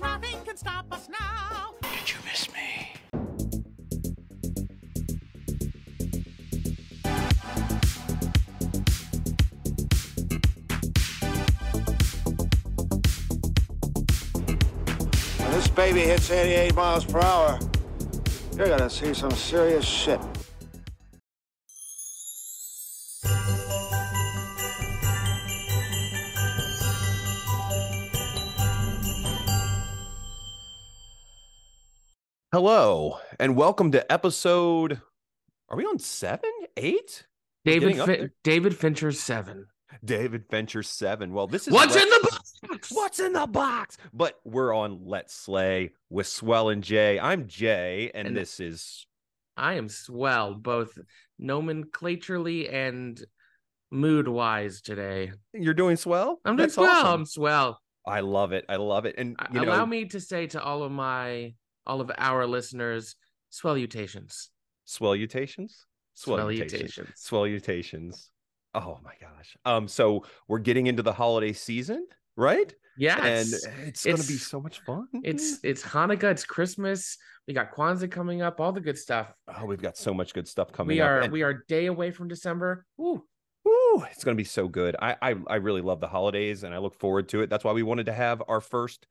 Nothing can stop us now. Did you miss me? When this baby hits 88 miles per hour, you're gonna see some serious shit. Hello, and welcome to episode. Are we on seven, eight? David fin-. David Fincher's seven. David Venture seven. Well, this is What's in the box? What's in the box? But we're on Let's Slay with Swell and Jay. I'm Jay, and, And- this is I am swell, both nomenclaturally and mood wise today. you're doing swell. I'm doing That's swell. awesome. I'm swell. I love it. I love it. And you know, Allow me to say to all of my all of our listeners, swellutations. swellutations, Swellutations. swellutations. Oh my gosh. Um. So we're getting into the holiday season, right? Yes. and it's, gonna be so much fun. it's it's Hanukkah, it's Christmas. We got Kwanzaa coming up, all the good stuff. oh, we've got so much good stuff coming We up. are and- we are day away from December. Woo. Woo, it's going to be so good. I, I I really love the holidays and I look forward to it. That's why we wanted to have our first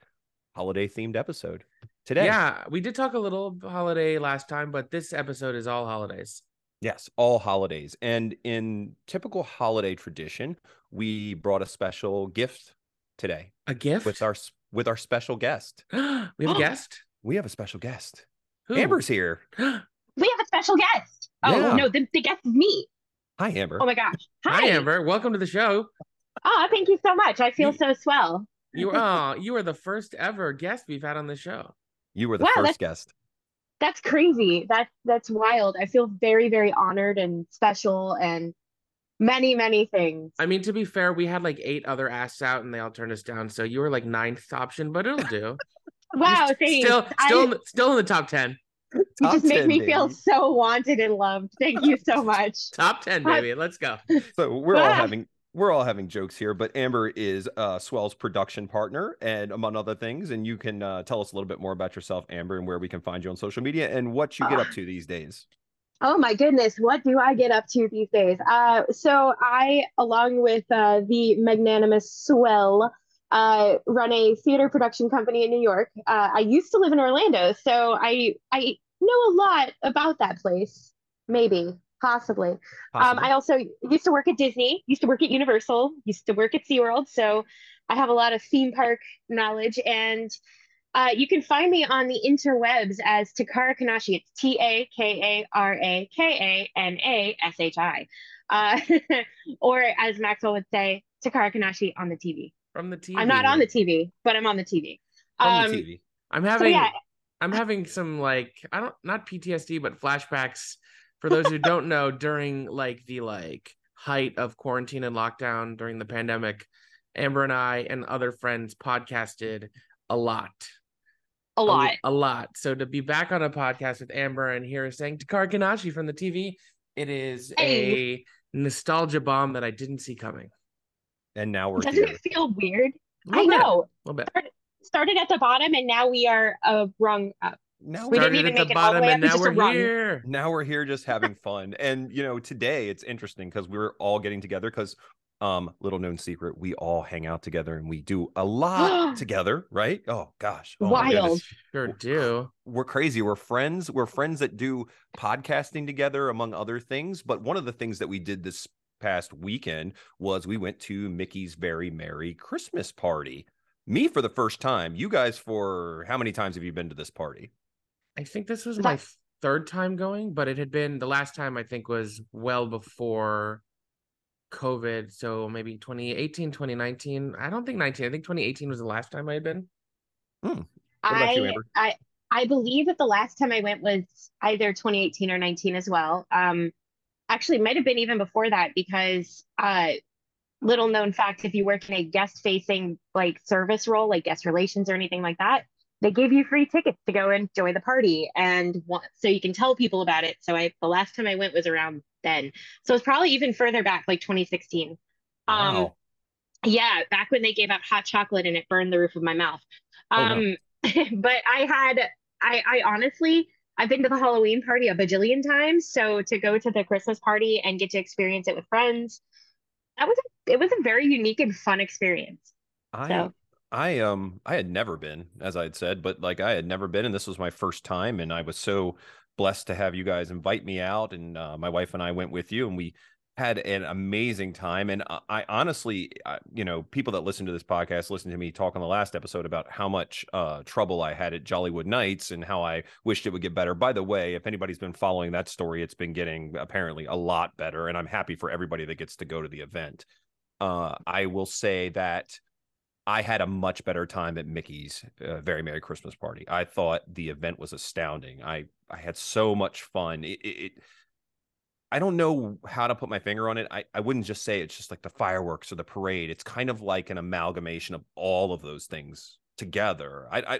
holiday themed episode today. Yeah, we did talk a little holiday last time, but this episode is all holidays. Yes, all holidays. And in typical holiday tradition, we brought a special gift today A gift with our with our special guest. we have a oh. guest. We have a special guest. Who? Amber's here. We have a special guest. Oh Yeah. no, the, the guest is me. Hi, Amber. Oh my gosh. Hi. Hi. Amber. Welcome to the show. Oh, thank you so much. I feel You- so swell. You are you are the first ever guest we've had on the show. You were the Wow, first guest. That's crazy. That's that's wild. I feel very, very honored and special and many, many things. I mean, to be fair, we had like eight other asks out and they all turned us down. So you were like ninth option, but it'll do. Wow, You're thanks. Still still in the, still in the top ten. you Top just make 10, me feel so wanted and loved. Thank you so much. Top ten, baby. Let's go. So we're all having we're all having jokes here, but Amber is uh, Swell's production partner, and among other things. And you can uh, tell us a little bit more about yourself, Amber, and where we can find you on social media and what you get up Ah. to these days. Oh my goodness, what do I get up to these days? Uh, so I, along with uh, the magnanimous Swell, uh, run a theater production company in New York. Uh, I used to live in Orlando, so I I know a lot about that place. Maybe, possibly. Um, I also used to work at Disney, used to work at Universal, used to work at SeaWorld, so I have a lot of theme park knowledge and uh, you can find me on the interwebs as Takara Kanashi. It's T A K A R A K A N A S H I. Uh, or as Maxwell would say, Takara Kanashi on the TV. From the TV. I'm not on the TV, but I'm on the TV. From Um, the TV. I'm having yeah. I'm having some like I don't not PTSD but flashbacks for those who don't know during like the like height of quarantine and lockdown during the pandemic Amber and I and other friends podcasted a lot A lot. a, lot so to be back on a podcast with Amber and hear her saying Takara Kanashi from the TV it is Hey. a nostalgia bomb that I didn't see coming And now we're Doesn't here. it feel weird? A I little bit, know. a little bit Started at the bottom and now we are uh, rung up. Now We we're didn't started even at the make it all the bottom way and up, it's now we're here now we're here just having fun. And you know, today it's interesting because we're all getting together because um little known secret, we all hang out together and we do a lot together, right? Oh gosh. Oh. Wild. sure do we're crazy. We're friends. We're friends that do podcasting together, among other things. But one of the things that we did this past weekend was we went to Mickey's Very Merry Christmas Party. Me for the first time. You guys for how many times have you been to this party? I think this was Is my that- third time going, but it had been the last time I think was well before COVID. So maybe 2018, 2019. I don't think 19. I think 2018 was the last time I had been. What about you, I, I I believe that the last time I went was either 2018 or 19 as well. Um, actually, might have been even before that because uh, little known fact, if you work in a guest facing like service role, like guest relations or anything like that, they gave you free tickets to go and enjoy the party and wa- so you can tell people about it. So I the last time I went was around then. So it's probably even further back, like 2016. Um, Wow. yeah, back when they gave out hot chocolate and it burned the roof of my mouth. Oh, no. Um, but I had I I honestly I've been to the Halloween party a bajillion times, so to go to the Christmas party and get to experience it with friends, that was a, it was a very unique and fun experience. I So- I um I had never been, as I had said, but like I had never been, and this was my first time, and I was so blessed to have you guys invite me out, and uh, my wife and I went with you, and we had an amazing time. And I, I honestly, I, you know, people that listen to this podcast listen to me talk on the last episode about how much uh, trouble I had at Jollywood Nights and how I wished it would get better. By the way, if anybody's been following that story, it's been getting apparently a lot better, and I'm happy for everybody that gets to go to the event. Uh, I will say that I had a much better time at Mickey's uh, Very Merry Christmas Party. I thought the event was astounding. I I had so much fun. It, it, it I don't know how to put my finger on it. I, I wouldn't just say it's just like the fireworks or the parade. It's kind of like an amalgamation of all of those things together. I, I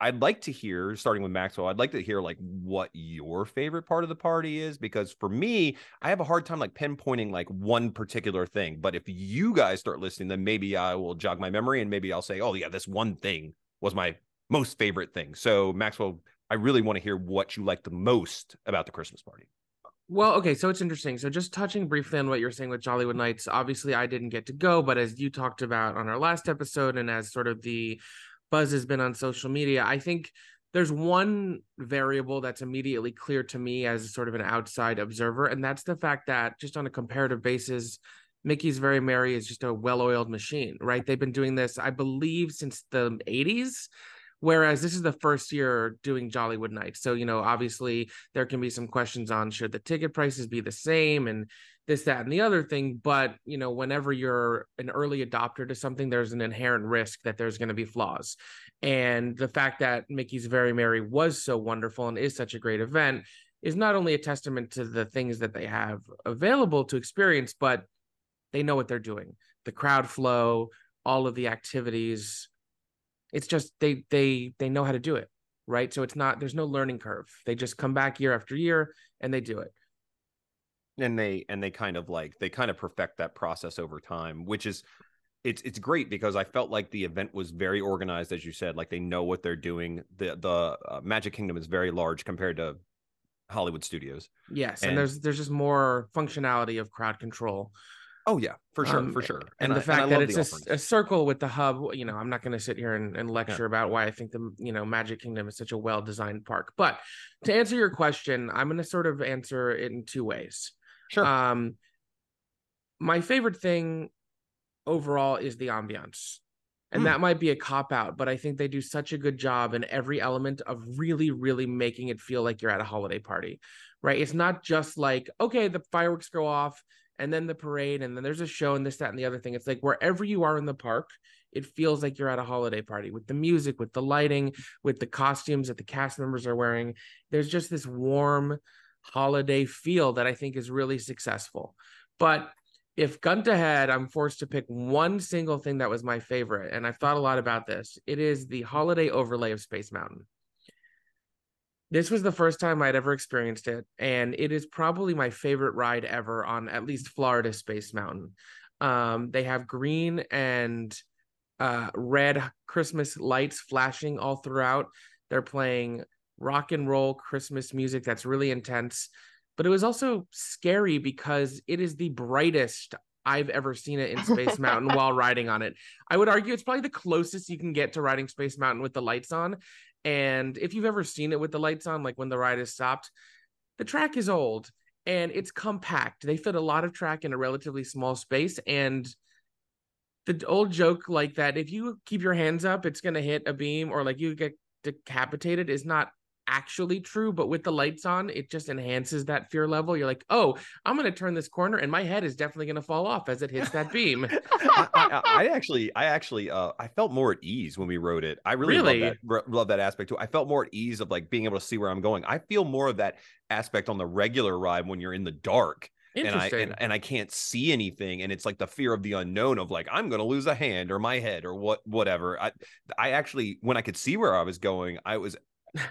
I'd like to hear, starting with Maxwell, I'd like to hear like what your favorite part of the party is because for me, I have a hard time like pinpointing like one particular thing. But if you guys start listening, then maybe I will jog my memory and maybe I'll say, oh yeah, this one thing was my most favorite thing. So Maxwell, I really want to hear what you like the most about the Christmas party. Well, okay, so it's interesting. So just touching briefly on what you're saying with Jollywood Nights, obviously I didn't get to go, but as you talked about on our last episode and as sort of the buzz has been on social media, I think there's one variable that's immediately clear to me as sort of an outside observer, and that's the fact that just on a comparative basis, Mickey's Very Merry is just a well-oiled machine, right? They've been doing this, I believe, since the 80s. Whereas this is the first year doing Jollywood Nights. So, you know, obviously there can be some questions on should the ticket prices be the same and this, that, and the other thing. But, you know, whenever you're an early adopter to something, there's an inherent risk that there's going to be flaws. And the fact that Mickey's Very Merry was so wonderful and is such a great event is not only a testament to the things that they have available to experience, but they know what they're doing. The crowd flow, all of the activities, it's just they they they know how to do it right so it's not there's no learning curve they just come back year after year and they do it and they and they kind of like they kind of perfect that process over time which is it's it's great because i felt like the event was very organized as you said like they know what they're doing. The the uh, magic kingdom is very large compared to hollywood studios yes and, And- there's there's just more functionality of crowd control. Oh yeah for sure Um, for sure and, I- the fact I that it's a a, circle with the hub you know i'm not going to sit here and, and lecture about why i think the you know magic kingdom is such a well designed park but to answer your question i'm going to sort of answer it in two ways sure Um, my favorite thing overall is the ambiance. And Hmm. that might be a cop out, but I think they do such a good job in every element of really, really making it feel like you're at a holiday party, right? It's not just like, okay, the fireworks go off and then the parade and then there's a show and this, that, and the other thing. It's like wherever you are in the park, it feels like you're at a holiday party with the music, with the lighting, with the costumes that the cast members are wearing. There's just this warm holiday feel that I think is really successful. But if gun to head, I'm forced to pick one single thing that was my favorite, and I've thought a lot about this. It is the holiday overlay of Space Mountain. This was the first time I'd ever experienced it, and it is probably my favorite ride ever on at least Florida Space Mountain. Um, they have green and uh, red Christmas lights flashing all throughout. They're playing rock and roll Christmas music that's really intense but it was also scary because it is the brightest I've ever seen it in Space Mountain while riding on it. I would argue it's probably the closest you can get to riding Space Mountain with the lights on. And if you've ever seen it with the lights on, like when the ride is stopped, the track is old and it's compact. They fit a lot of track in a relatively small space. And the old joke like that, if you keep your hands up, it's going to hit a beam or like you get decapitated is not actually true, but with the lights on, it just enhances that fear level. You're like, oh, I'm going to turn this corner and my head is definitely going to fall off as it hits that beam. I, I, I actually, I actually, uh, I felt more at ease when we wrote it. I really, Really? love that, love that aspect too. I felt more at ease of like being able to see where I'm going. I feel more of that aspect on the regular ride when you're in the dark and I and, and I can't see anything, and it's like the fear of the unknown of like I'm gonna lose a hand or my head or what whatever. I I actually when I could see where I was going, I was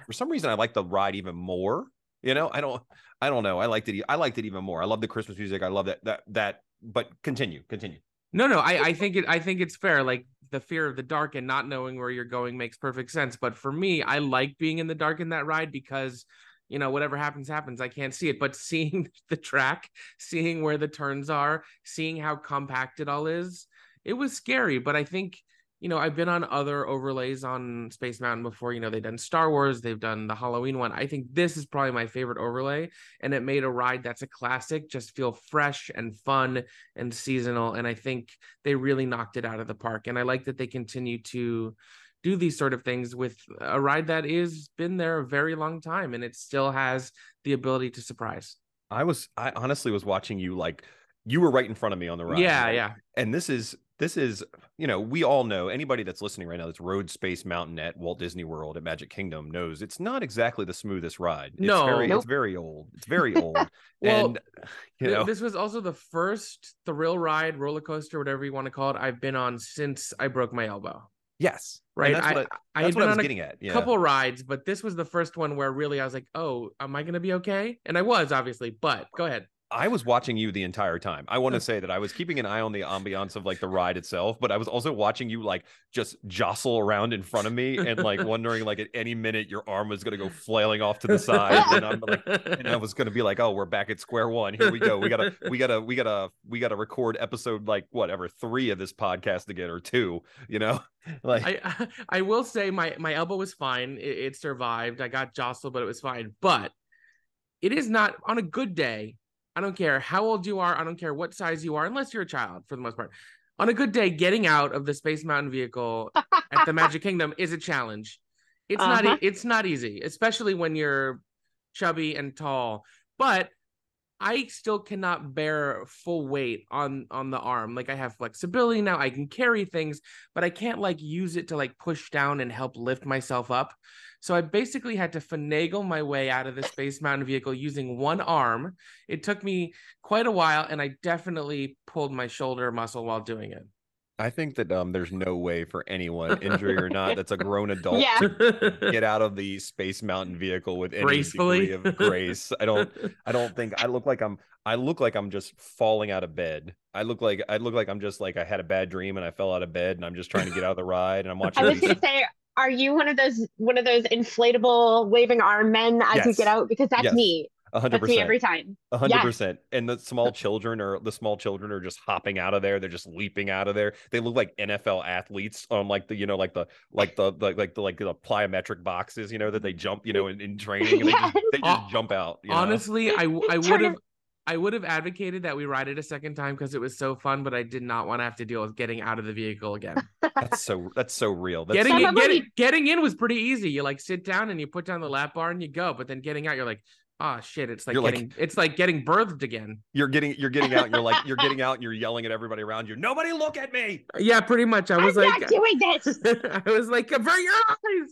for some reason I like the ride even more. You know, I don't I don't know. I liked it. I liked it even more. I love the Christmas music. I love that that that. But continue, continue. No, no, I, I think it I think it's fair. Like the fear of the dark and not knowing where you're going makes perfect sense. But for me, I like being in the dark in that ride because you know whatever happens happens i can't see it but seeing the track seeing where the turns are seeing how compact it all is it was scary but i think you know i've been on other overlays on space mountain before you know they've done star wars they've done the halloween one i think this is probably my favorite overlay and it made a ride that's a classic just feel fresh and fun and seasonal and i think they really knocked it out of the park and i like that they continue to do these sort of things with a ride that is been there a very long time and it still has the ability to surprise. I was I honestly was watching you like you were right in front of me on the ride. Yeah, yeah. And this is this is you know we all know anybody that's listening right now that's rode space mountain at walt disney world at magic kingdom knows it's not exactly the smoothest ride it's No. very Nope. it's very old it's very old Well, and you know This was also the first thrill ride, roller coaster, whatever you want to call it, I've been on since I broke my elbow. yes and Right. that's I, what I, I, that's what i was getting at yeah couple rides, but this was the first one where really I was like, oh, am I going to be okay? And I was obviously, but go ahead. I was watching you the entire time. I want to say that I was keeping an eye on the ambiance of like the ride itself, but I was also watching you like just jostle around in front of me and like wondering like at any minute your arm was going to go flailing off to the side and I'm like and I was going to be like, "Oh, we're back at square one. Here we go. We got to we got to we got to we got to record episode like whatever, 3 of this podcast again or 2, you know?" Like I I will say my my elbow was fine. It, it survived. I got jostled, but it was fine. But it is not on a good day. I don't care how old you are. I don't care what size you are, unless you're a child for the most part. On a good day, getting out of the Space Mountain vehicle at the Magic Kingdom is a challenge. It's not Uh-huh. e- it's not easy, especially when you're chubby and tall. But I still cannot bear full weight on on the arm. Like I have flexibility now, I can carry things, but I can't like use it to like push down and help lift myself up. So I basically had to finagle my way out of the Space Mountain vehicle using one arm. It took me quite a while, and I definitely pulled my shoulder muscle while doing it. I think that um there's no way for anyone injury or not that's a grown adult Yeah. to get out of the Space Mountain vehicle with any Gracefully. degree of grace. I don't I don't think I look like I'm I look like I'm just falling out of bed. I look like I look like I'm just like I had a bad dream and I fell out of bed and I'm just trying to get out of the ride and I'm watching I was these gonna say, are you one of those one of those inflatable waving arm men as you Yes. get out? Because that's Yes. me. A hundred percent every time. A hundred Yes. percent. And the small children are the small children are just hopping out of there. They're just leaping out of there. They look like NFL athletes on like the you know like the like the like like the like the plyometric boxes you know that they jump you know in, in training and they just, they just Hon- jump out. You know? Honestly, I w- I Turn would have I would have advocated that we ride it a second time because it was so fun, but I did not want to have to deal with getting out of the vehicle again. that's so that's so real. That's getting Some in, getting, getting in was pretty easy. You like sit down and you put down the lap bar and you go. But then getting out, you're like, oh shit, it's like You're like- getting it's like getting birthed again. you're getting you're getting out and you're like you're getting out and you're yelling at everybody around you nobody look at me Yeah, pretty much. I I'm was like not doing this. I was like, avert your eyes.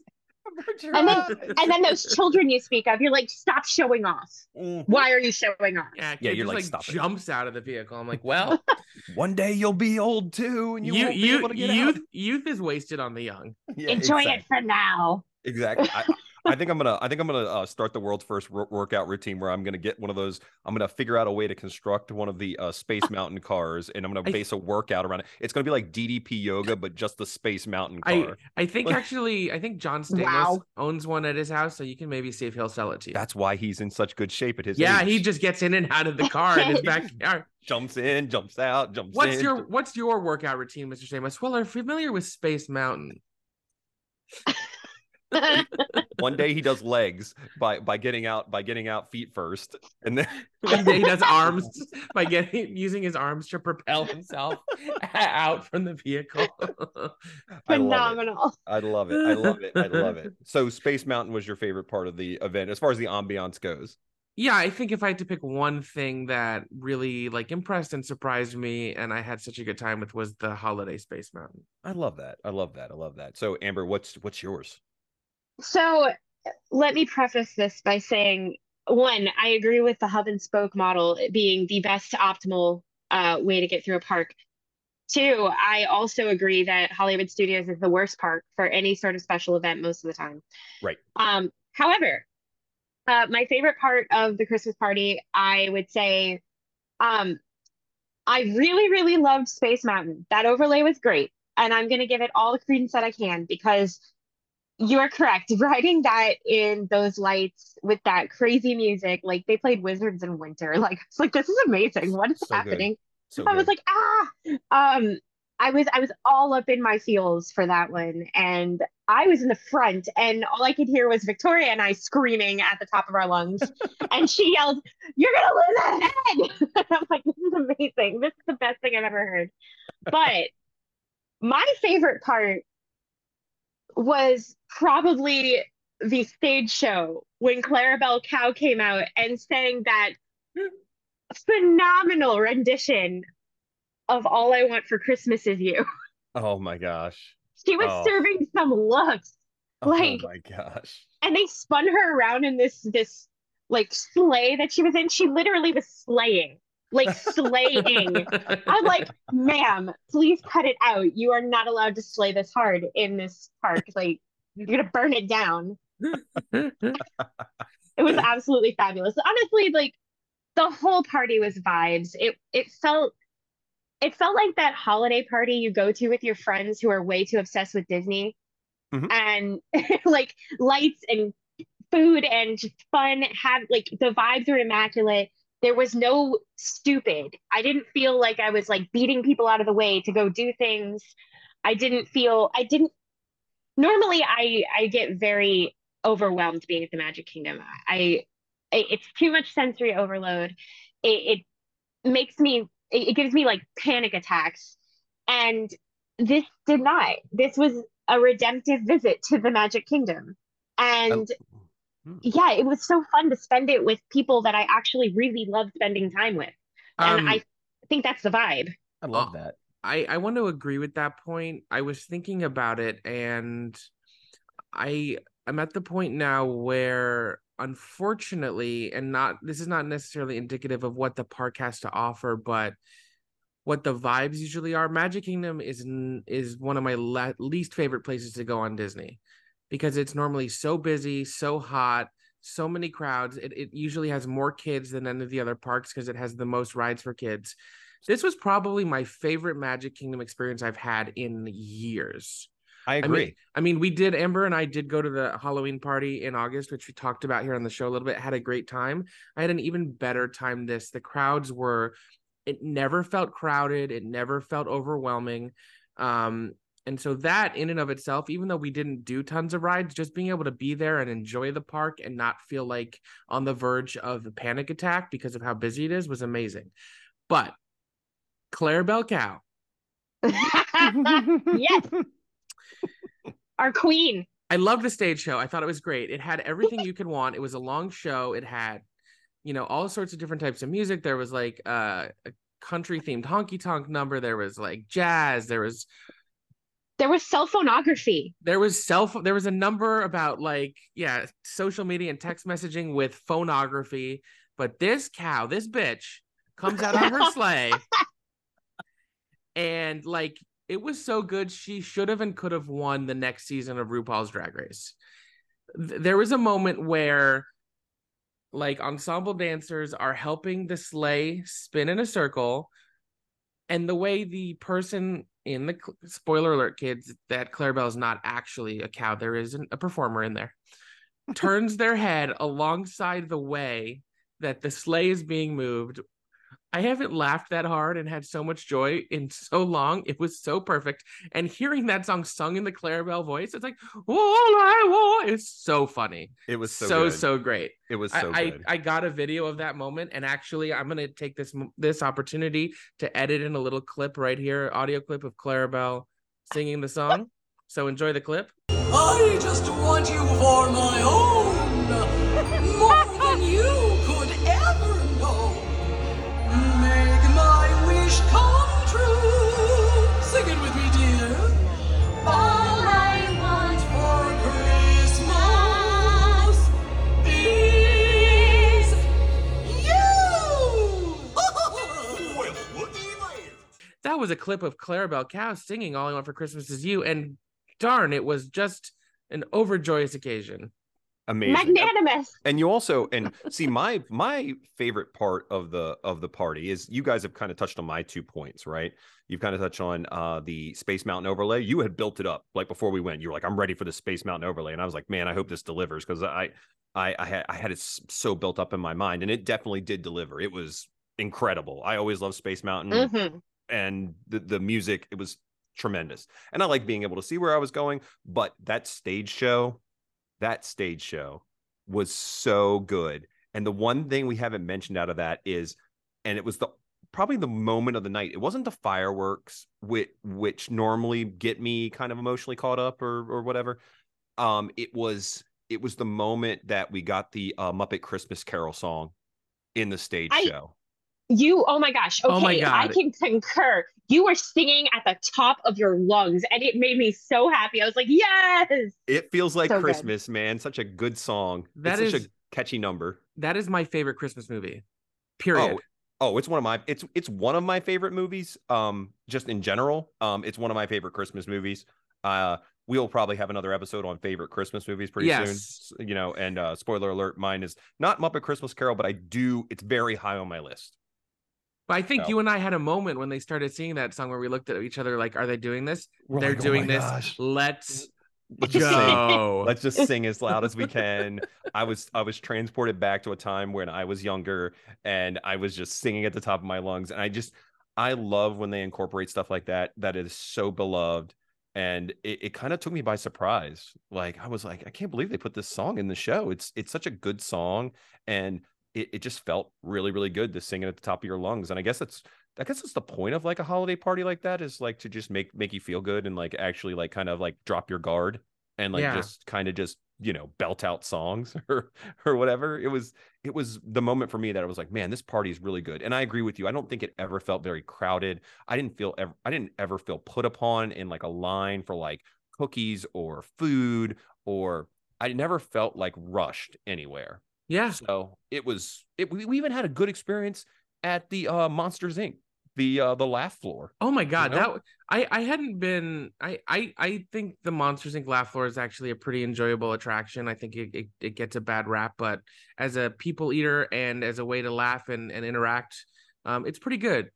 And then and then those children you speak of, you're like, stop showing off. Mm. Why are you showing off? Yeah, Yeah, you're just, like, like "Stop it." jumps out of the vehicle. I'm like, well, one day you'll be old too and you, you, won't be you, able to get youth, out. youth is wasted on the young. Yeah, Enjoy exactly. it for now. Exactly. I, I think I'm gonna. I think I'm gonna uh, start the world's first wor- workout routine where I'm gonna get one of those. I'm gonna figure out a way to construct one of the uh, Space Mountain cars, and I'm gonna base a workout around it. It's gonna be like DDP yoga, but just the Space Mountain car. I think actually I think John Stamos Wow. owns one at his house, so you can maybe see if he'll sell it to you. That's why he's in such good shape at his. yeah, age. he just gets in and out of the car in his backyard. jumps in, jumps out, jumps What's in. your What's your workout routine, Mr. Stamos? Well, I'm familiar with Space Mountain. One day he does legs by by getting out by getting out feet first, and then One day he does arms by getting using his arms to propel himself out from the vehicle. I love it. Phenomenal. I love it. I love it. I love it. So Space Mountain was your favorite part of the event as far as the ambiance goes. yeah, I think if I had to pick one thing that really like impressed and surprised me, and I had such a good time with, was the holiday Space Mountain. I love that. I love that. I love that. So Amber, what's what's yours? So let me preface this by saying one, I agree with the hub and spoke model being the best optimal uh, way to get through a park. Two, I also agree that Hollywood Studios is the worst park for any sort of special event most of the time. Right. Um, however, uh, my favorite part of the Christmas party, I would say, um, I really, really loved Space Mountain. That overlay was great. and I'm going to give it all the credence that I can because you are correct. Writing that in those lights with that crazy music, like they played Wizards in Winter. Like it's like this is amazing. What is So happening? So I was like, ah. Um, I was I was all up in my feels for that one, and I was in the front, and all I could hear was Victoria and I screaming at the top of our lungs, and she yelled, "You're gonna lose a head!" And I'm like, "This is amazing. This is the best thing I've ever heard." But my favorite part was probably the stage show when Clarabelle Cow came out and sang that phenomenal rendition of All I Want for Christmas Is You. oh my gosh. She was Oh. serving some looks Like- oh my gosh. and they spun her around in this this like sleigh that she was in. She literally was slaying. Like slaying. I'm like, ma'am, please cut it out. You are not allowed to slay this hard in this park. Like, you're gonna burn it down. It was absolutely fabulous. Honestly, like the whole party was vibes. It it felt it felt like that holiday party you go to with your friends who are way too obsessed with Disney. Mhm. And like lights and food and just fun have like the vibes were immaculate. There was no stupid. I didn't feel like I was like beating people out of the way to go do things. I didn't feel I didn't normally I I get very overwhelmed being at the Magic Kingdom. I, it's too much sensory overload. It, it makes me it, it gives me like panic attacks. And this did not. This was a redemptive visit to the Magic Kingdom. And. Yeah, it was so fun to spend it with people that I actually really love spending time with. And Um, I think that's the vibe. I love Oh. that. I, I want to agree with that point. I was thinking about it and I I'm at the point now where unfortunately and not this is not necessarily indicative of what the park has to offer, but what the vibes usually are. Magic Kingdom is is one of my le- least favorite places to go on Disney because it's normally so busy, so hot, so many crowds. It it usually has more kids than any of the other parks because it has the most rides for kids. This was probably my favorite Magic Kingdom experience I've had in years. I I agree. mean, I mean, we did. Amber and I did go to the Halloween party in August, which we talked about here on the show a little bit. Had a great time. I had an even better time. This the crowds were. It never felt crowded. It never felt overwhelming. Um, and so that in and of itself, even though we didn't do tons of rides, just being able to be there and enjoy the park and not feel like on the verge of a panic attack because of how busy it is was amazing. But Clarabelle Cow, yes. Our queen. I love the stage show. I thought it was great. It had everything you could want. It was a long show. It had, you know, all sorts of different types of music. There was like uh, a country themed honky tonk number. There was like jazz. There was There was cell phonography. there was cell phone. There was a number about like yeah, social media and text messaging with phonography. But this cow, this bitch, comes out on her sleigh, and like it was so good. She should have and could have won the next season of RuPaul's Drag Race. Th- There was a moment where like ensemble dancers are helping the sleigh spin in a circle and the way the person in the spoiler alert kids that clarabelle is not actually a cow. There is an, a performer in there. Turns their head alongside the way that the sleigh is being moved i haven't laughed that hard and had so much joy in so long it was so perfect and hearing that song sung in the clarabelle voice it's like all i want it's so funny it was so so good. so great it was I, so I good. I got a video of that moment, and actually, I'm gonna take this this opportunity to edit in a little clip right here, audio clip of Clarabelle singing the song. So enjoy the clip. I just want you for my own, That was a clip of Clarabelle Cow singing "All I Want for Christmas Is You," and darn, it was just an overjoyous occasion. amazing. Magnanimous. and you also and see my my favorite part of the of the party is you guys have kind of touched on my two points right you've kind of touched on uh the space mountain overlay you had built it up like before we went you were like i'm ready for the space mountain overlay and i was like man i hope this delivers because i i i had, I had it so built up in my mind and it definitely did deliver it was incredible i always love space mountain Mhm. And the, the music it was tremendous. And i like being able to see where i was going but that stage show that stage show was so good. And the one thing we haven't mentioned out of that is and it was the probably the moment of the night it wasn't the fireworks which which normally get me kind of emotionally caught up or or whatever. Um it was it was the moment that we got the uh, muppet christmas carol song in the stage I- show You, oh my gosh. Okay, Oh my I can concur. You were singing at the top of your lungs, and it made me so happy. I was like, yes. It feels like So good. Christmas, man. Such a good song. That it's such a catchy number. That is my favorite Christmas movie. Period. Oh, oh, it's one of my it's it's one of my favorite movies. Um, just in general. Um, it's one of my favorite Christmas movies. Uh, we'll probably have another episode on favorite Christmas movies pretty soon. Yes. S- You know, and uh, spoiler alert, mine is not Muppet Christmas Carol, but I do. It's very high on my list. But I think So- you and I had a moment when they started singing that song where we looked at each other like, are they doing this? We're They're like, "Oh doing my this. gosh." Let's Let's just sing. Let's just sing as loud as we can. I was I was transported back to a time when I was younger and I was just singing at the top of my lungs. And I just I love when they incorporate stuff like that that is so beloved. And it, it kind of took me by surprise. Like I was like, I can't believe they put this song in the show. It's it's such a good song. And it, it just felt really, really good to sing it at the top of your lungs. And I guess that's I guess that's the point of like a holiday party like that is like to just make make you feel good and like actually like kind of like drop your guard and like Yeah. just kind of just you know belt out songs or or whatever. It was it was the moment for me that i was like man this party is really good. And i agree with you. I don't think it ever felt very crowded. I didn't feel ever i didn't ever feel put upon in like a line for like cookies or food or i never felt like rushed anywhere yeah. so it was it we, we even had a good experience at the uh monsters inc the uh the laugh floor Oh my god, know? that I I hadn't been I I I think the Monsters Inc. Laugh Floor is actually a pretty enjoyable attraction. I think it, it it gets a bad rap, but as a people eater and as a way to laugh and, and interact, um, it's pretty good.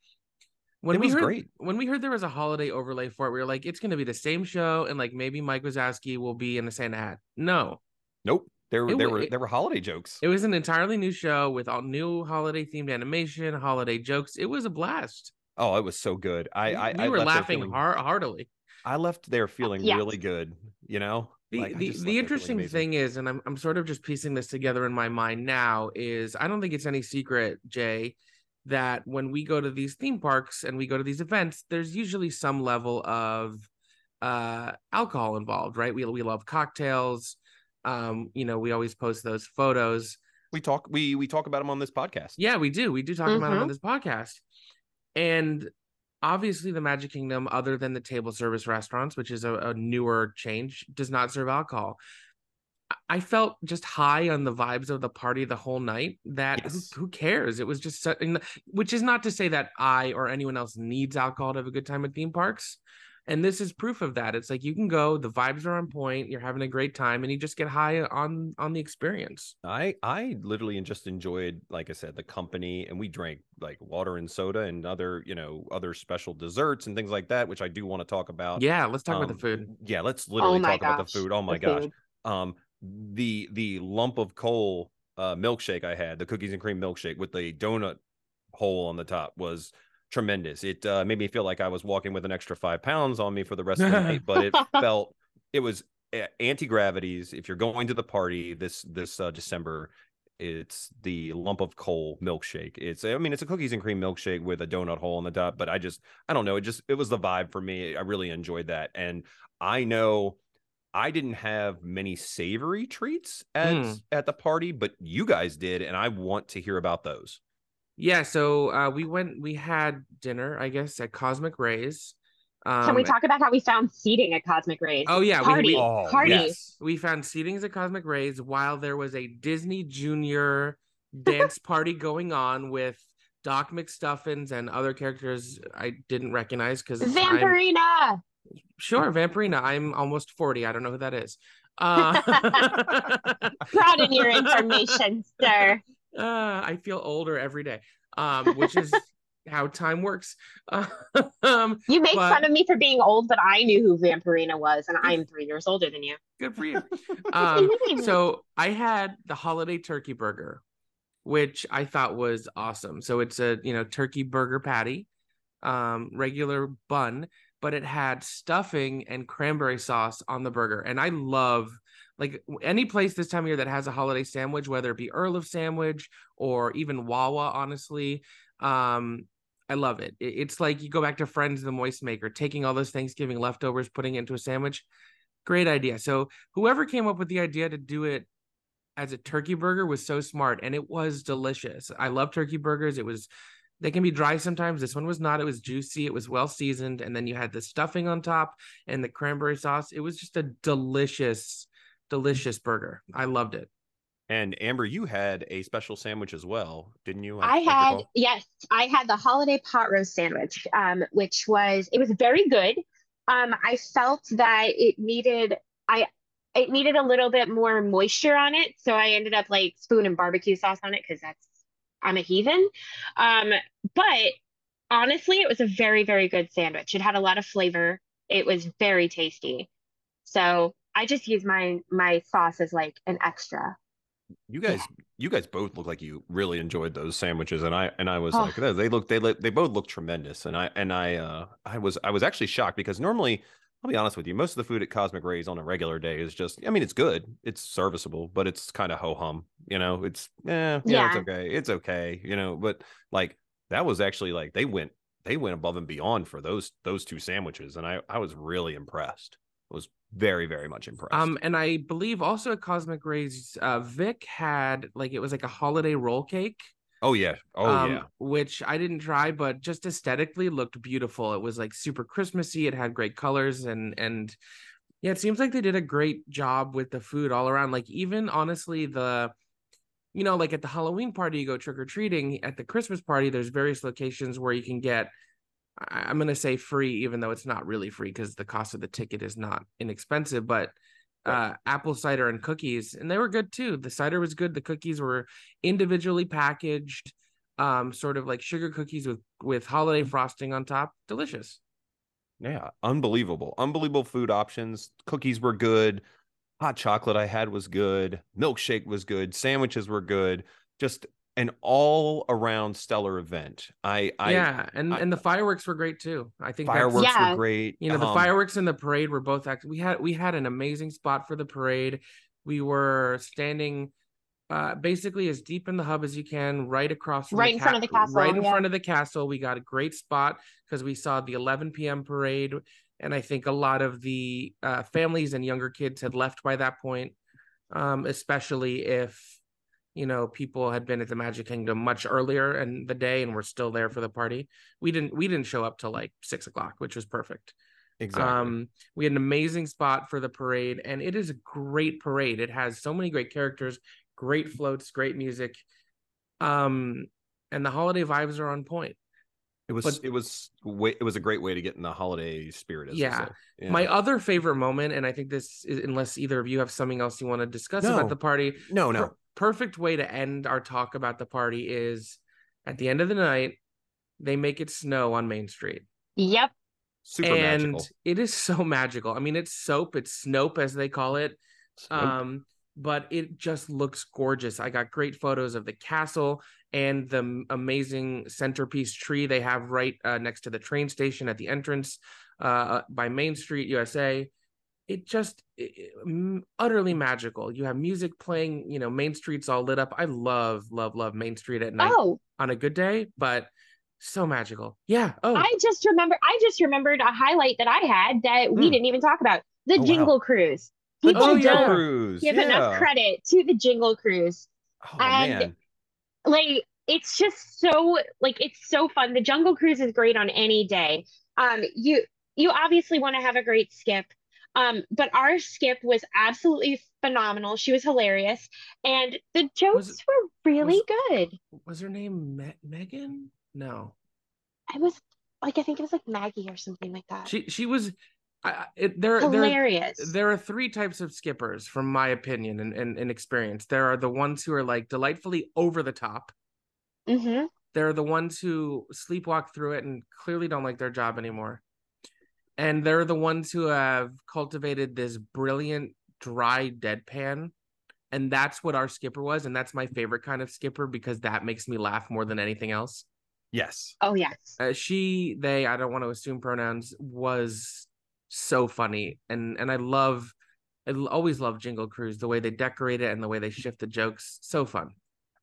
When It we was heard great. when we heard there was a holiday overlay for it, we were like, it's gonna be the same show, and like maybe Mike Wazowski will be in a Santa hat. No, nope there were It there were it- there were holiday jokes it was an entirely new show with all new holiday themed animation, holiday jokes. It was a blast. Oh, it was so good. I we, I, we I were laughing feeling- har- heartily. I left there feeling Yes. really good. You know, The Like, the, the interesting thing is, and I'm I'm sort of just piecing this together in my mind now, is I don't think it's any secret, Jay, that when we go to these theme parks and we go to these events, there's usually some level of uh alcohol involved, right? We we love cocktails. Um, you know, we always post those photos. we talk we we talk about them on this podcast. Yeah, we do. We do talk about them on this podcast. And obviously, the Magic Kingdom, other than the table service restaurants, which is a, a newer change, does not serve alcohol. I- I felt just high on the vibes of the party the whole night. That who, Yes. who cares? It was just, so, which is not to say that I or anyone else needs alcohol to have a good time at theme parks. And this is proof of that. It's like you can go, the vibes are on point, you're having a great time, and you just get high on on the experience. I I literally just enjoyed, like I said, the company, and we drank like water and soda and other you know other special desserts and things like that, which I do want to talk about. Yeah, let's talk about Um, the food. Yeah, let's literally my talk about the food. Oh my the gosh. food. Um, the the lump of coal uh milkshake I had, the cookies and cream milkshake with the donut hole on the top was tremendous. It uh, made me feel like I was walking with an extra five pounds on me for the rest of the night, but it felt it was anti gravities. If you're going to the party this this uh, December, it's the lump of coal milkshake. It's I mean it's a cookies and cream milkshake with a donut hole on the top, but I just I don't know. It just it was the vibe for me. I really enjoyed that, and I know. I didn't have many savory treats at Mm. at the party, but you guys did, and I want to hear about those. Yeah, so uh, we went. We had dinner, I guess, at Cosmic Rays. Um, Can we talk about how we found seating at Cosmic Rays? Oh yeah, party, we, Oh, party. yes. we found seatings at Cosmic Rays while there was a Disney Junior dance party going on with Doc McStuffins and other characters I didn't recognize because Vampirina. Sure, Vampirina. I'm almost 40. I don't know who that is. Uh, Broaden your information, sir. Uh, I feel older every day, um, which is how time works. um, You make But- fun of me for being old, but I knew who Vampirina was, and I'm three years older than you. good for you. Um, so I had the holiday turkey burger, which I thought was awesome. So it's a you know turkey burger patty, um, regular bun, but it had stuffing and cranberry sauce on the burger, and I love like any place this time of year that has a holiday sandwich, whether it be Earl of Sandwich or even Wawa, honestly. Um, I love it. It- It's like you go back to Friends the Moist Maker, taking all those Thanksgiving leftovers, putting it into a sandwich. Great idea. So whoever came up with the idea to do it as a turkey burger was so smart and it was delicious. I love turkey burgers. It was they can be dry sometimes. This one was not. It was juicy. It was well seasoned and then you had the stuffing on top and the cranberry sauce. It was just a delicious delicious burger. I loved it. And Amber, you had a special sandwich as well, didn't you? I I had yes, I had the holiday pot roast sandwich, um, which was it was very good. Um, I felt that it needed I it needed a little bit more moisture on it, so I ended up like spoon and barbecue sauce on it because that's I'm a heathen. Um, but honestly, it was a very very good sandwich. It had a lot of flavor. It was very tasty. So I just use my my sauce as like an extra. You guys, you guys both look like you really enjoyed those sandwiches, and I and I was Oh. like, they look, they look, they both look tremendous, and I and I, uh, I was I was actually shocked because normally, I'll be honest with you, most of the food at Cosmic Rays on a regular day is just, I mean, it's good, it's serviceable, but it's kind of ho hum, you know, it's, eh, you know, it's okay, it's okay, you know, but like that was actually like they went they went above and beyond for those those two sandwiches, and I I was really impressed. I was very very much impressed. Um, and I believe also at Cosmic Rays, uh, Vic had like it was like a holiday roll cake. Oh yeah, oh um, yeah. which I didn't try, but just aesthetically looked beautiful. It was like super Christmassy. It had great colors and and yeah, it seems like they did a great job with the food all around. Like even honestly, the you know, like at the Halloween party, you go trick or treating. At the Christmas party, there's various locations where you can get. I'm gonna say free, even though it's not really free because the cost of the ticket is not inexpensive. But. Uh, apple cider and cookies, and they were good too. The cider was good. The cookies were individually packaged, um, sort of like sugar cookies with with holiday frosting on top. Delicious. Yeah, unbelievable. Unbelievable food options. Cookies were good. Hot chocolate I had was good. Milkshake was good. Sandwiches were good. Just an all around stellar event. I, I yeah, and I- and the fireworks were great too. I think that's- fireworks Yeah. were great. you know the Um, fireworks and the parade were both act- we had we had an amazing spot for the parade we were standing uh basically as deep in the hub as you can right across from Right in front of the castle, right in yeah. front of the castle we got a great spot because we saw the 11 p.m parade and i think a lot of the uh, families and younger kids had left by that point um especially if you know people had been at the magic kingdom much earlier in the day and were still there for the party we didn't we didn't show up till like six o'clock which was perfect Exactly. um, we had an amazing spot for the parade, and it is a great parade. It has so many great characters, great floats, great music. Um, and the holiday vibes are on point. it was but- it was way, it was a great way to get in the holiday spirit. As Yeah. yeah. My other favorite moment, and I think this is, unless either of you have something else you want to discuss No. about the party, no no perfect way to end our talk about the party is at the end of the night, they make it snow on Main Street. Yep. super and magical. it is so magical. I mean, it's soap, it's Snope as they call it. Nope. um but it just looks gorgeous i got great photos of the castle and the amazing centerpiece tree they have right uh, next to the train station at the entrance uh, by main street usa it just i- i- m- utterly magical you have music playing you know main street's all lit up i love love love main street at night Oh, on a good day but so magical yeah oh I just remember. I just remembered a highlight that I had that we Hmm. didn't even talk about: the Oh, wow. Jingle Cruise. People Oh, Jingle yeah. don't Cruise. give yeah. enough credit to the Jingle Cruise. Oh and- man. like it's just so like it's so fun the jungle cruise is great on any day um you you obviously want to have a great skip um but our skip was absolutely phenomenal she was hilarious and the jokes it- were really good was her name Me- megan no i was like i think it was like maggie or something like that she she was I, it, there, there, Hilarious. there are three types of skippers, from my opinion and, and, and experience. There are the ones who are like delightfully over the top. hmm There are the ones who sleepwalk through it and clearly don't like their job anymore. And they're the ones who have cultivated this brilliant dry deadpan. And that's what our skipper was. And that's my favorite kind of skipper because that makes me laugh more than anything else. Yes. Oh yes. Uh, she, they, I don't want to assume pronouns, was so funny. And and I love, i always love Jingle Cruise, the way they decorate it and the way they shift the jokes. So fun.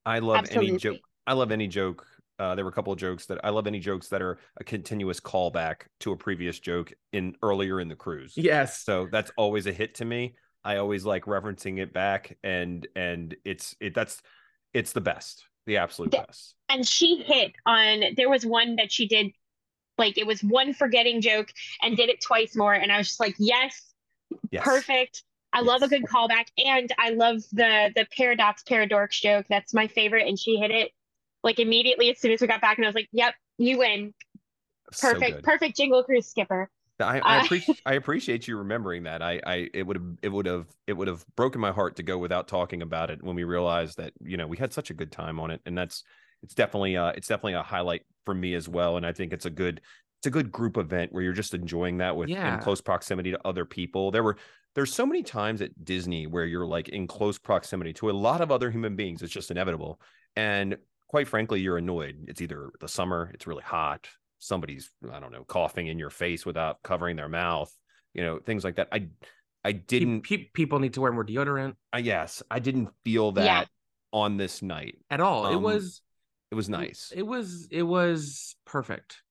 I love any joke. I love any joke. Uh, there were a couple of jokes that I love any jokes that are a continuous callback to a previous joke in earlier in the cruise. Yes. So that's always a hit to me. I always like referencing it back and and it's it that's it's the best. The absolute Yeah. best. And she hit on. There was one that she did, like it was one forgetting joke, and did it twice more. And I was just like, yes, Yes. perfect. I love a good callback, and I love the the paradox paradox joke. That's my favorite, and she hit it like immediately as soon as we got back, and I was like, "Yep, you win. Perfect, good. perfect jingle cruise skipper." I, I Uh, appreciate I appreciate you remembering that. I I it would have it would have it would have broken my heart to go without talking about it when we realized that you know we had such a good time on it, and that's it's definitely uh it's definitely a highlight for me as well. And I think it's a good it's a good group event where you're just enjoying that with Yeah. in close proximity to other people. There were there's so many times at Disney where you're like in close proximity to a lot of other human beings. It's just inevitable, and quite frankly, you're annoyed. It's either the summer, it's really hot, somebody's I don't know coughing in your face without covering their mouth, you know, things like that. I I didn't. pe- people need to wear more deodorant I yes, I didn't feel that Yeah. on this night. at all. it Um, was It was nice. It was it was perfect.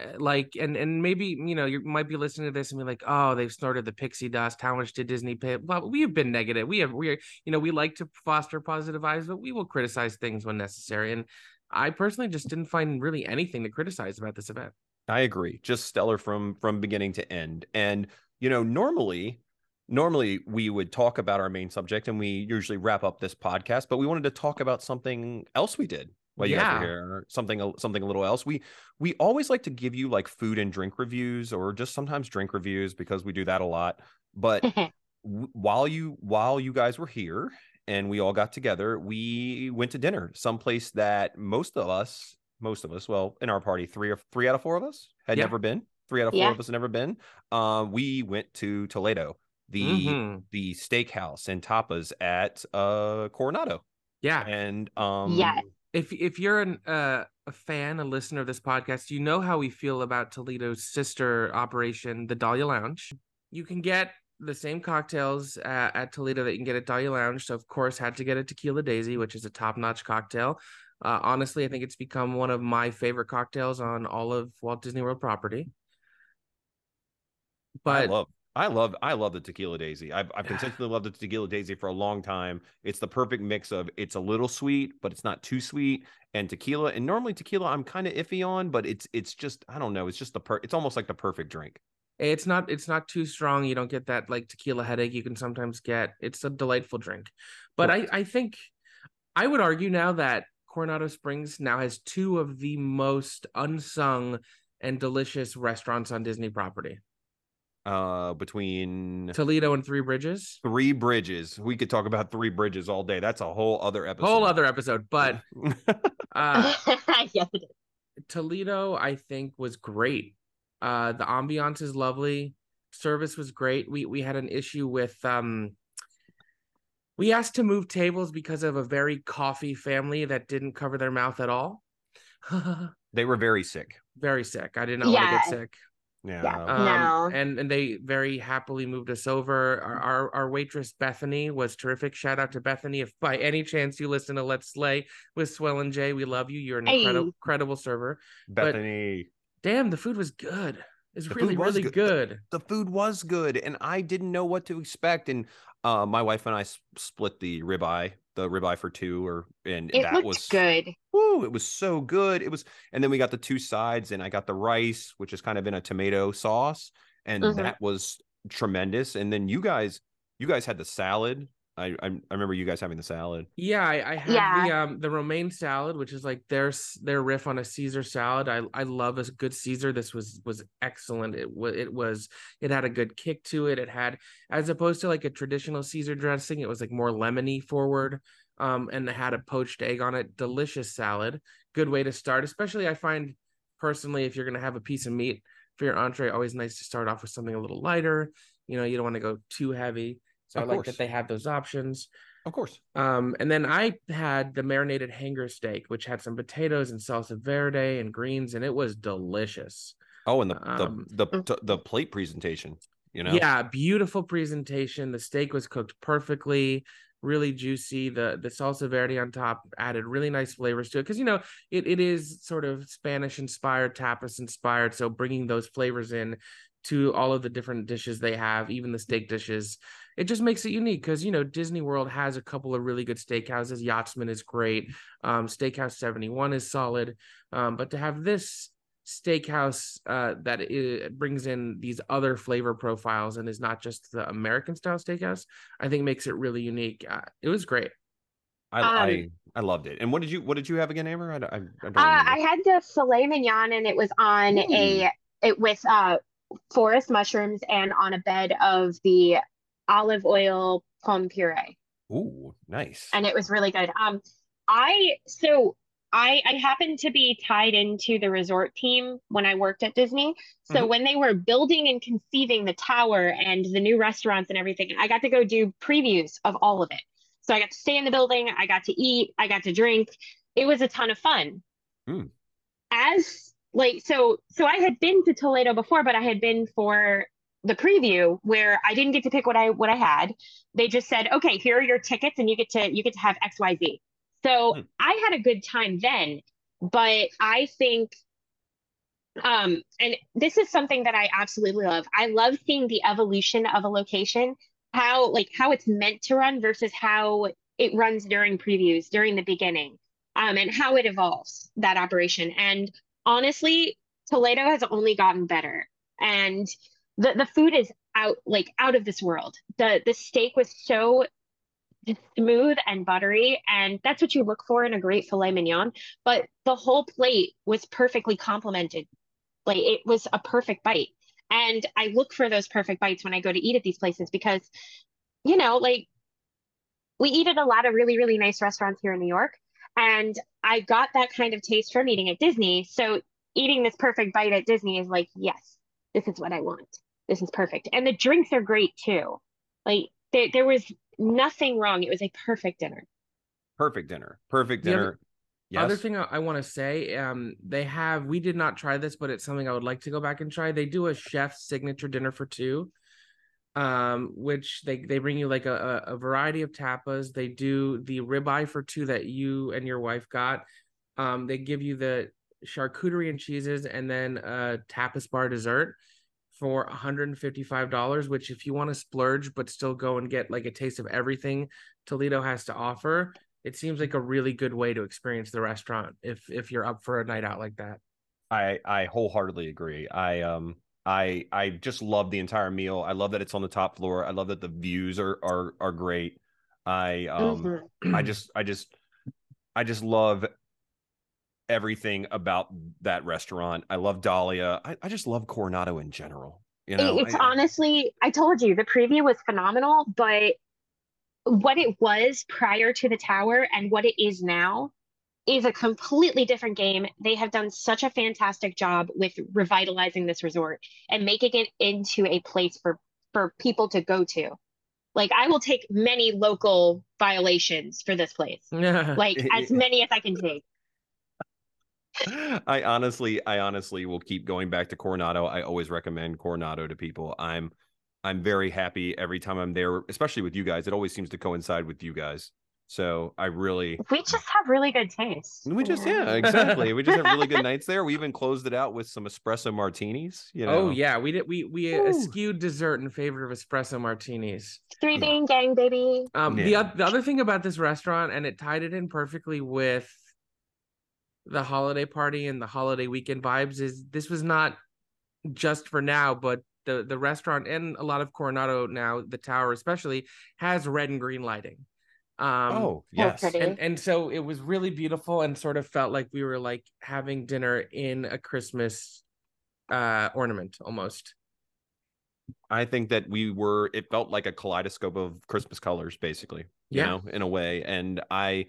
Uh, Like and and maybe you know you might be listening to this and be like, oh, they've snorted the pixie dust. How much did Disney pay? Well, we have been negative. We have we are you know we like to foster positive vibes, but we will criticize things when necessary. And I personally just didn't find really anything to criticize about this event. I agree. Just stellar from from beginning to end. And you know, normally normally we would talk about our main subject and we usually wrap up this podcast, but we wanted to talk about something else we did while you guys Yeah. were here, or something something a little else. We we always like to give you like food and drink reviews or just sometimes drink reviews because we do that a lot. But w- while you while you guys were here and we all got together, we went to dinner someplace that most of us, most of us, well, in our party, three or three out of four of us had Yeah. never been. Three out of four Yeah. of us had never been. Uh, we went to Toledo, the Mhm. the steakhouse and tapas at uh Coronado, Yeah. and um, Yes. If if you're an uh, a fan, a listener of this podcast, you know how we feel about Toledo's sister operation, the Dahlia Lounge. You can get the same cocktails at, at Toledo that you can get at Dahlia Lounge. So of course, had to get a Tequila Daisy, which is a top notch cocktail. Uh, honestly, I think it's become one of my favorite cocktails on all of Walt Disney World property. I But. I love I love the tequila daisy. I've I've consistently loved the tequila daisy for a long time. It's the perfect mix of it's a little sweet, but it's not too sweet, and tequila. And normally tequila I'm kind of iffy on, but it's it's just I don't know. It's just the per. It's almost like the perfect drink. it's not it's not too strong you don't get that like tequila headache you can sometimes get it's a delightful drink but i i think i would argue now that coronado springs now has two of the most unsung and delicious restaurants on disney property Uh, between toledo and three bridges three bridges, we could talk about three bridges all day. That's a whole other episode. whole other episode but uh yes, it is. Toledo, I think, was great. Uh, the ambiance is lovely. Service was great. We we had an issue with um. We asked to move tables because of a very coffee family that didn't cover their mouth at all. they were very sick. very sick. I did not want to get sick. Yeah. Yeah. Um, No. and and they very happily moved us over. Our, our our waitress Bethany was terrific. Shout out to Bethany. If by any chance you listen to Let's Slay with Swell and Jay, we love you. You're an incredible Hey. incredible server. Bethany. Damn, the food was good. It's The really was really good. good. the food was good and I didn't know what to expect. And uh, my wife and I split the ribeye, the ribeye for two, or and It that was good. Woo, it was so good. It was, and then we got the two sides, and I got the rice, which is kind of in a tomato sauce, and Mhm. that was tremendous. And then you guys, you guys had the salad, I I, I remember you guys having the salad. Yeah, I, I had Yeah. the um the romaine salad, which is like their their riff on a Caesar salad. I I love a good Caesar. This was was excellent. It was it was it had a good kick to it. It had as opposed to like a traditional Caesar dressing, it was like more lemony forward. Um, and it had a poached egg on it. Delicious salad. Good way to start. Especially I find personally if you're gonna have a piece of meat for your entree, always nice to start off with something a little lighter. You know, you don't want to go too heavy. So Of I like course. that they have those options. Of course. Um, and then I had the marinated hanger steak, which had some potatoes and salsa verde and greens, and it was delicious. Oh, and the Um, the the, the plate presentation. You know. Yeah, beautiful presentation. The steak was cooked perfectly, really juicy. The the salsa verde on top added really nice flavors to it because you know it, it is sort of Spanish inspired, tapas inspired. So bringing those flavors in to all of the different dishes they have, even the steak dishes, it just makes it unique because you know Disney World has a couple of really good steakhouses. Yachtsman is great. Um, Steakhouse Seventy One is solid, um, but to have this steakhouse uh, that it brings in these other flavor profiles and is not just the American style steakhouse, I think makes it really unique. Uh, it was great. I, Um, I I loved it. And what did you what did you have again, Amber? I, I, I don't Uh. I had the filet mignon and it was on a it with uh forest mushrooms and on a bed of the olive oil plum puree. Ooh, nice. and it was really good. Um, I so I I happened to be tied into the resort team when I worked at Disney. So Mhm. when they were building and conceiving the tower and the new restaurants and everything, I got to go do previews of all of it. So I got to stay in the building, I got to eat, I got to drink. It was a ton of fun. Mm. As like so so I had been to Toledo before, but I had been for the preview where I didn't get to pick what I what I had they just said, okay, here are your tickets and you get to you get to have XYZ. So Hmm. I had a good time then, but I think um and this is something that I absolutely love. I love seeing the evolution of a location, how like how it's meant to run versus how it runs during previews, during the beginning. Um and how it evolves that operation. And honestly, Toledo has only gotten better. And the the food is out like out of this world. The the steak was so smooth and buttery, and that's what you look for in a great filet mignon. But the whole plate was perfectly complemented. Like it was a perfect bite. And I look for those perfect bites when I go to eat at these places because, you know, like we eat at a lot of really, really nice restaurants here in New York. And I got that kind of taste from eating at Disney. So eating this perfect bite at Disney is like, yes, this is what I want. This is perfect. And the drinks are great too. Like there, there was nothing wrong. It was a perfect dinner. Perfect dinner. Perfect The other- dinner. yes. Other thing I, I want to say, um, they have we did not try this, but it's something I would like to go back and try. They do a chef's signature dinner for two, um, which they they bring you like a, a variety of tapas. They do the ribeye for two that you and your wife got. Um, they give you the charcuterie and cheeses, and then a tapas bar dessert for $155 which if you want to splurge but still go and get like a taste of everything toledo has to offer it seems like a really good way to experience the restaurant if if you're up for a night out like that I I wholeheartedly agree. I um I I just love the entire meal. I love that it's on the top floor. I love that the views are are are great. I um Mhm. I just I just I just love everything about that restaurant. I love Dahlia. I, I just love Coronado in general. You know, it's I- honestly, I told you the preview was phenomenal, but what it was prior to the tower and what it is now is a completely different game. They have done such a fantastic job with revitalizing this resort and making it into a place for for people to go to. Like I will take many local violations for this place. Like as many as I can take. I honestly, I honestly will keep going back to Coronado. I always recommend Coronado to people. I'm, I'm very happy every time I'm there, especially with you guys. It always seems to coincide with you guys. So I really, We just have really good taste. we just, yeah, exactly. We just have really good nights there. We even closed it out with some espresso martinis. You know, oh yeah we did we we uh, Ooh. skewed dessert in favor of espresso martinis Three bean gang, baby. Um, the Yeah. oth- the other thing about this restaurant, and it tied it in perfectly with the holiday party and the holiday weekend vibes, is this was not just for now, but the the restaurant and a lot of Coronado now, the tower especially, has red and green lighting. Um, oh yes, and and so it was really beautiful and sort of felt like we were like having dinner in a Christmas uh ornament almost. I think that we were. It felt like a kaleidoscope of Christmas colors, basically. You Yeah. know, in a way, and I.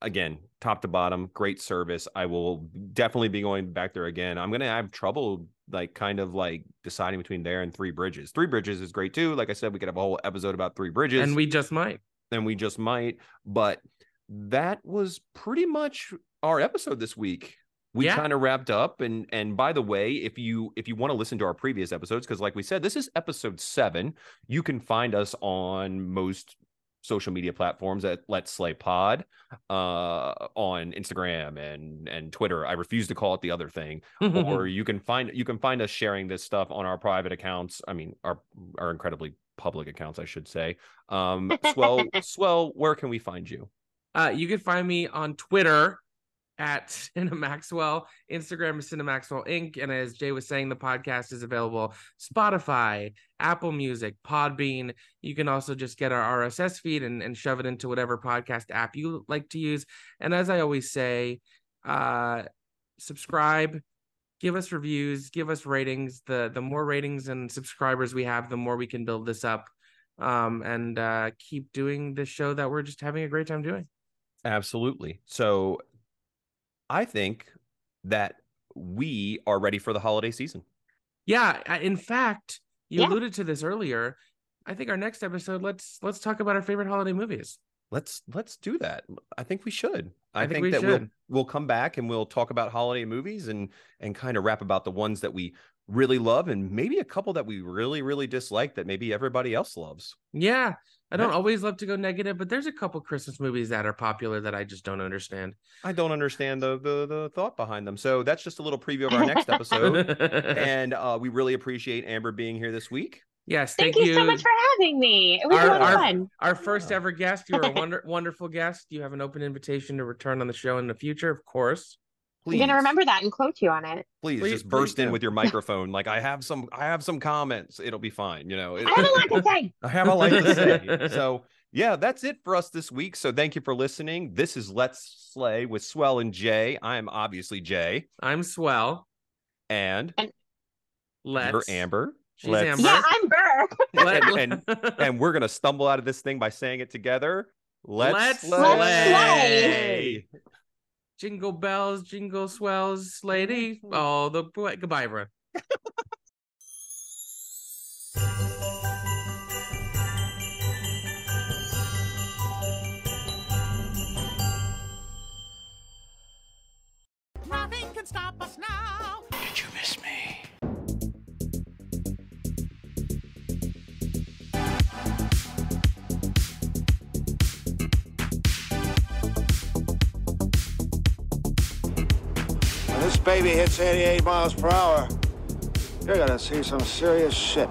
Again, top to bottom, great service. I will definitely be going back there again. I'm gonna have trouble, like, kind of like deciding between there and Three Bridges. Three Bridges is great too. Like I said, we could have a whole episode about Three Bridges. And we just might. And we just might. But that was pretty much our episode this week. We Yeah. kind of wrapped up, and and by the way, if you if you want to listen to our previous episodes, because like we said, this is episode seven. You can find us on most social media platforms at Let's Slay Pod, uh, on Instagram and and Twitter. I refuse to call it the other thing or you can find you can find us sharing this stuff on our private accounts. I mean, our our incredibly public accounts, I should say. Um, swell, swell. Where can we find you? Uh, you can find me on Twitter at Cinemaxwell, Instagram is Cinemaxwell Inc. And as Jay was saying, the podcast is available Spotify, Apple Music, Podbean. You can also just get our RSS feed and, and shove it into whatever podcast app you like to use. And as I always say, uh, subscribe, give us reviews, give us ratings. The the more ratings and subscribers we have, the more we can build this up. Um, and uh, keep doing this show that we're just having a great time doing. Absolutely. So, I think that we are ready for the holiday season. Yeah, in fact, you Yeah. alluded to this earlier. I think our next episode, let's let's talk about our favorite holiday movies. Let's let's do that. I think we should. I, I think think, we that we'll we'll come back and we'll talk about holiday movies and and kind of wrap about the ones that we really love and maybe a couple that we really really dislike that maybe everybody else loves. Yeah, I don't always love to go negative, but there's a couple Christmas movies that are popular that I just don't understand. I don't understand the the the thought behind them. So that's just a little preview of our next episode. and uh, we really appreciate Amber being here this week. Yes, Thank, you, so much for having me. It was Our- a lot of our- fun. our first oh. ever guest. You're a wonder, wonderful guest. You have an open invitation to return on the show in the future, of course. Please, I'm gonna remember that and quote you on it. Please, Please- just burst please in do. with your microphone. Like I have some, I have some comments. It'll be fine. You know, It- I have a lot to say. I have a lot to say. So yeah, that's it for us this week. So thank you for listening. This is Let's Slay with Swell and Jay. I am obviously Jay, I'm swell. and Let's. you're Amber. She's Let's- Amber. Yeah, I'm Burr. Let- and- and we're gonna stumble out of this thing by saying it together. Let's, Let's slay. slay. jingle bells, jingle swells, lady. Oh, the boy. goodbye, everyone. Nothing can stop us now. Did you miss me? Baby hits 88 miles per hour, you're gonna see some serious shit.